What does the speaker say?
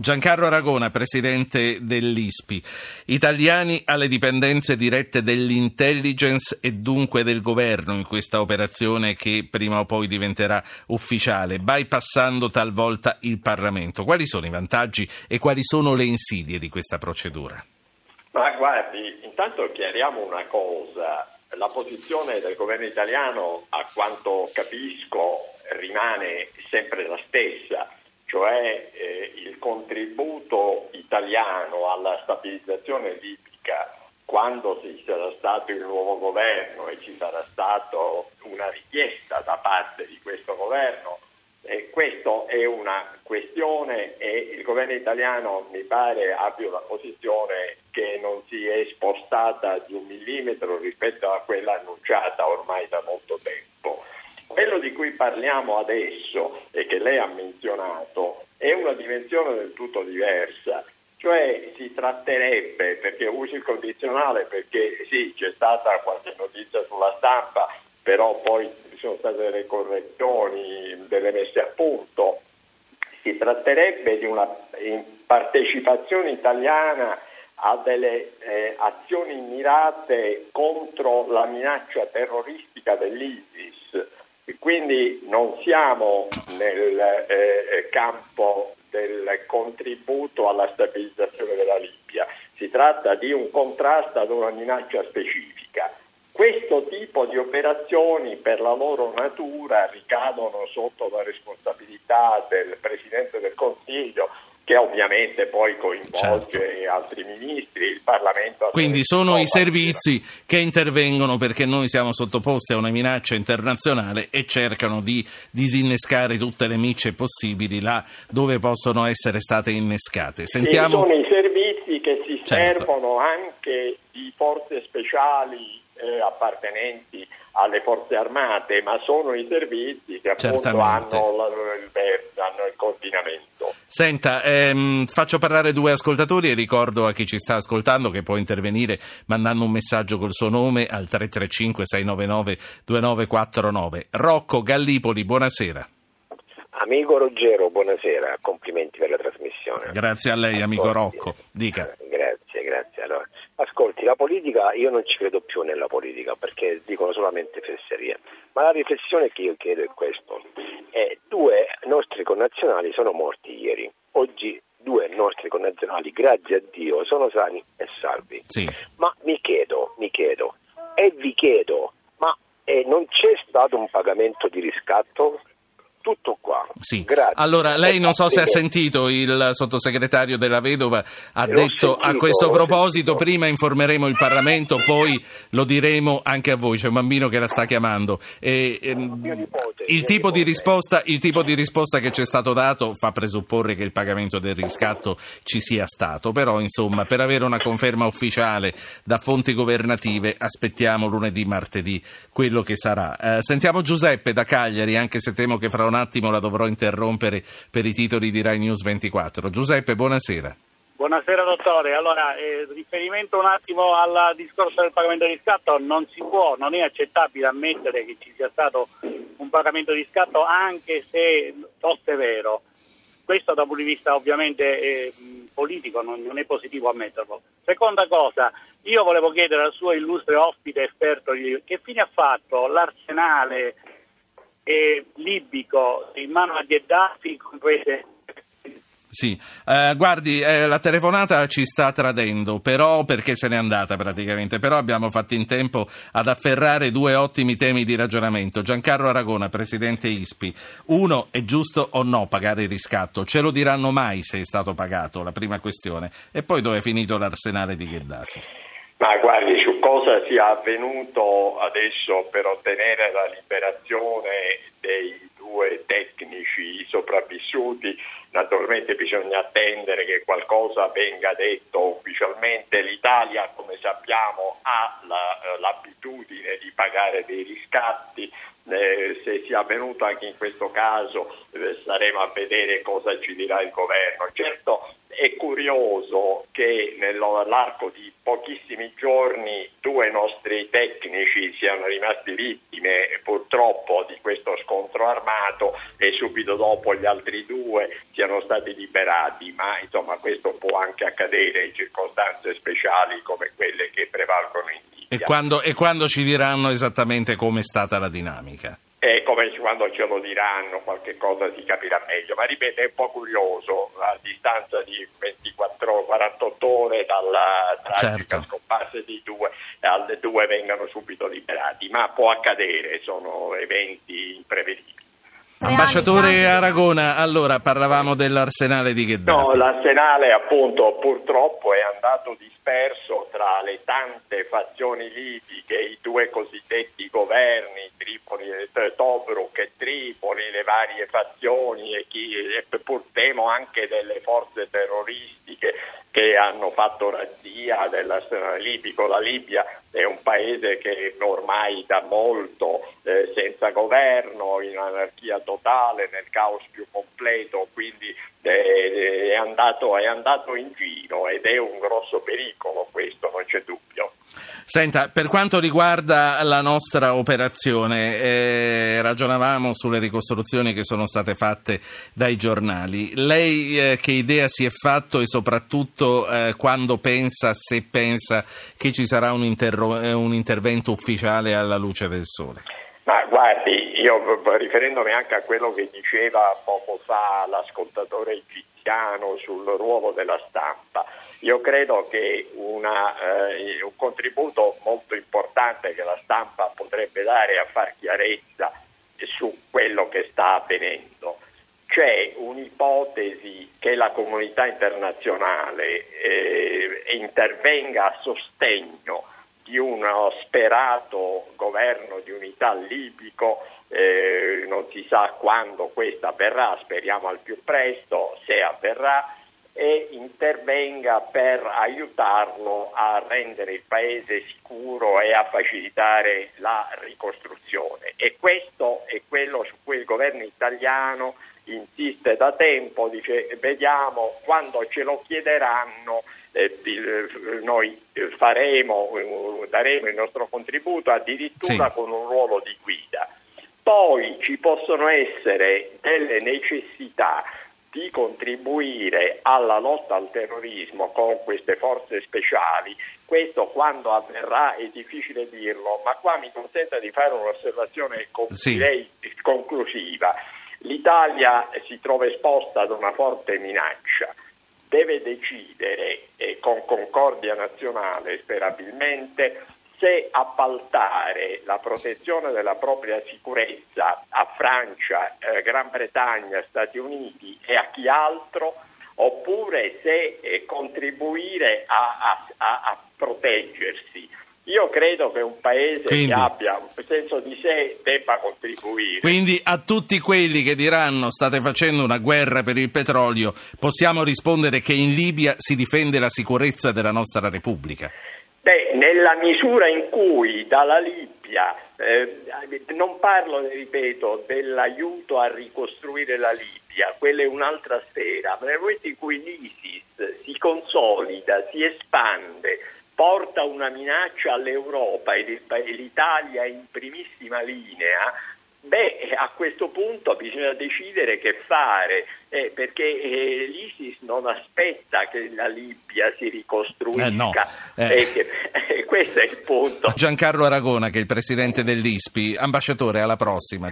Giancarlo Aragona, presidente dell'ISPI. Italiani alle dipendenze dirette dell'intelligence e dunque del governo in questa operazione che prima o poi diventerà ufficiale, bypassando talvolta il Parlamento. Quali sono i vantaggi e quali sono le insidie di questa procedura? Ma guardi, intanto chiariamo una cosa. La posizione del governo italiano, a quanto capisco, rimane sempre la stessa cioè eh, il contributo italiano alla stabilizzazione libica quando ci sarà stato il nuovo governo e ci sarà stata una richiesta da parte di questo governo, eh, questa è una questione e il governo italiano mi pare abbia una posizione che non si è spostata di un millimetro rispetto a quella annunciata ormai da molto tempo. Quello di cui parliamo adesso e che lei ha menzionato è una dimensione del tutto diversa, cioè si tratterebbe, perché uso il condizionale perché sì, c'è stata qualche notizia sulla stampa, però poi ci sono state delle correzioni, delle messe a punto, si tratterebbe di una partecipazione italiana a delle eh, azioni mirate contro la minaccia terroristica dell'ISIS quindi non siamo nel eh, campo del contributo alla stabilizzazione della Libia, si tratta di un contrasto ad una minaccia specifica. Questo tipo di operazioni per la loro natura ricadono sotto la responsabilità del Presidente del Consiglio che ovviamente poi coinvolge certo. altri ministri, il Parlamento. Quindi sono i servizi che intervengono perché noi siamo sottoposti a una minaccia internazionale e cercano di disinnescare tutte le micce possibili là dove possono essere state innescate. Sentiamo... sono i servizi che si certo. servono anche di forze speciali eh, appartenenti alle forze armate, ma sono i servizi che appunto hanno il, hanno il coordinamento. Senta, ehm, faccio parlare due ascoltatori e ricordo a chi ci sta ascoltando che può intervenire mandando un messaggio col suo nome al 335 699 2949. Rocco Gallipoli, buonasera. Amico Ruggero, buonasera, complimenti per la trasmissione. Grazie a lei, amico Rocco. Dica. Grazie, grazie. Allora, ascolti, la politica, io non ci credo più nella politica perché dicono solamente fesserie, ma la riflessione che io chiedo è questo. Eh, due nostri connazionali sono morti oggi due nostri connazionali, grazie a Dio, sono sani e salvi. Sì. Ma mi chiedo, mi chiedo, e vi chiedo, ma eh, non c'è stato un pagamento di riscatto? Tutto qua. Sì. Allora, lei non so se ha sentito il sottosegretario della Vedova ha L'ho detto sentito, a questo proposito prima informeremo il Parlamento, poi lo diremo anche a voi, c'è un bambino che la sta chiamando. E, ehm, il, tipo risposta, il, tipo di risposta, che ci è stato dato fa presupporre che il pagamento del riscatto ci sia stato, però insomma per avere una conferma ufficiale da fonti governative aspettiamo lunedì, martedì quello che sarà. Eh, sentiamo Giuseppe da Cagliari, anche se temo che fra un attimo la dovrò interrompere per i titoli di Rai News 24. Giuseppe, buonasera. Buonasera dottore, allora eh, riferimento un attimo al discorso del pagamento di scatto, non si può, non è accettabile ammettere che ci sia stato un pagamento di scatto anche se fosse vero. Questo da un punto di vista ovviamente eh, politico non, non, è positivo ammetterlo. Seconda cosa, io volevo chiedere al suo illustre ospite esperto che fine ha fatto l'arsenale e libico in mano a Gheddafi, comprese sì, eh, guardi, eh, la telefonata ci sta tradendo, però perché se n'è andata praticamente, però abbiamo fatto in tempo ad afferrare due ottimi temi di ragionamento. Giancarlo Aragona, presidente ISPI, uno, è giusto o no pagare il riscatto? Ce lo diranno mai se è stato pagato, la prima questione, e poi dove è finito l'arsenale di Gheddafi? Ma guardi, su cosa sia avvenuto adesso per ottenere la liberazione dei due tecnici sopravvissuti, naturalmente bisogna attendere che qualcosa venga detto ufficialmente. L'Italia, come sappiamo, ha la, eh, l'abitudine di pagare dei riscatti. Eh, se sia avvenuto anche in questo caso eh, staremo a vedere cosa ci dirà il governo. Certo è curioso che nell'arco di pochissimi giorni due nostri tecnici siano rimasti vittime purtroppo di questo scontro armato e subito dopo gli altri due siano stati liberati, ma insomma questo può anche accadere in circostanze speciali come quelle che prevalgono in Libia. E quando, e quando ci diranno esattamente come è stata la dinamica? E come quando ce lo diranno qualche cosa si capirà meglio, ma ripeto è un po' curioso, a distanza di 24, 48 ore dalla tragica certo. scomparsa di due, alle due vengano subito liberati, ma può accadere, sono eventi imprevedibili. Ambasciatore Aragona, allora parlavamo dell'arsenale di Gheddafi. No, l'arsenale appunto purtroppo è andato disperso tra le tante fazioni libiche, i due cosiddetti governi, Tripoli, Tobruk e Tripoli, le varie fazioni e, chi, e pur temo anche delle forze terroristiche che hanno fatto razzia dell'arsenale libico. La Libia è un paese che ormai da molto eh, senza governo, in anarchia totale, nel caos più completo, quindi eh, è, andato, è andato in giro ed è un grosso pericolo questo, non c'è dubbio. Senta, per quanto riguarda la nostra operazione, eh, ragionavamo sulle ricostruzioni che sono state fatte dai giornali. Lei eh, che idea si è fatto e soprattutto eh, quando pensa, se pensa che ci sarà un, interro- eh, un intervento ufficiale alla luce del sole? Ma guardi, io riferendomi anche a quello che diceva poco fa l'ascoltatore egiziano sul ruolo della stampa, io credo che una, eh, un contributo molto importante che la stampa potrebbe dare a far chiarezza su quello che sta avvenendo. C'è un'ipotesi che la comunità internazionale eh, intervenga a sostegno di uno sperato governo di unità libico, eh, non si sa quando questo avverrà, speriamo al più presto, se avverrà, e intervenga per aiutarlo a rendere il paese sicuro e a facilitare la ricostruzione. E questo è quello su cui il governo italiano insiste da tempo, dice vediamo quando ce lo chiederanno eh, noi faremo, daremo il nostro contributo addirittura sì. con un ruolo di guida. Poi ci possono essere delle necessità di contribuire alla lotta al terrorismo con queste forze speciali, questo quando avverrà è difficile dirlo, ma qua mi consenta di fare un'osservazione sì. direi conclusiva. L'Italia si trova esposta ad una forte minaccia, deve decidere eh, con concordia nazionale sperabilmente se appaltare la protezione della propria sicurezza a Francia, eh, Gran Bretagna, Stati Uniti e a chi altro, oppure se eh, contribuire a, a, a, proteggersi. Io credo che un paese quindi, che abbia senso di sé debba contribuire. Quindi a tutti quelli che diranno state facendo una guerra per il petrolio, possiamo rispondere che in Libia si difende la sicurezza della nostra Repubblica. Beh, nella misura in cui dalla Libia, eh, non parlo, ripeto, dell'aiuto a ricostruire la Libia, quella è un'altra sfera, ma nel momento in cui l'ISIS si consolida, si espande, porta una minaccia all'Europa e l'Italia in primissima linea, Beh, a questo punto bisogna decidere che fare, eh, perché eh, l'ISIS non aspetta che la Libia si ricostruisca. Eh no, eh. che, questo è il punto. Giancarlo Aragona, che è il presidente dell'ISPI, ambasciatore, alla prossima.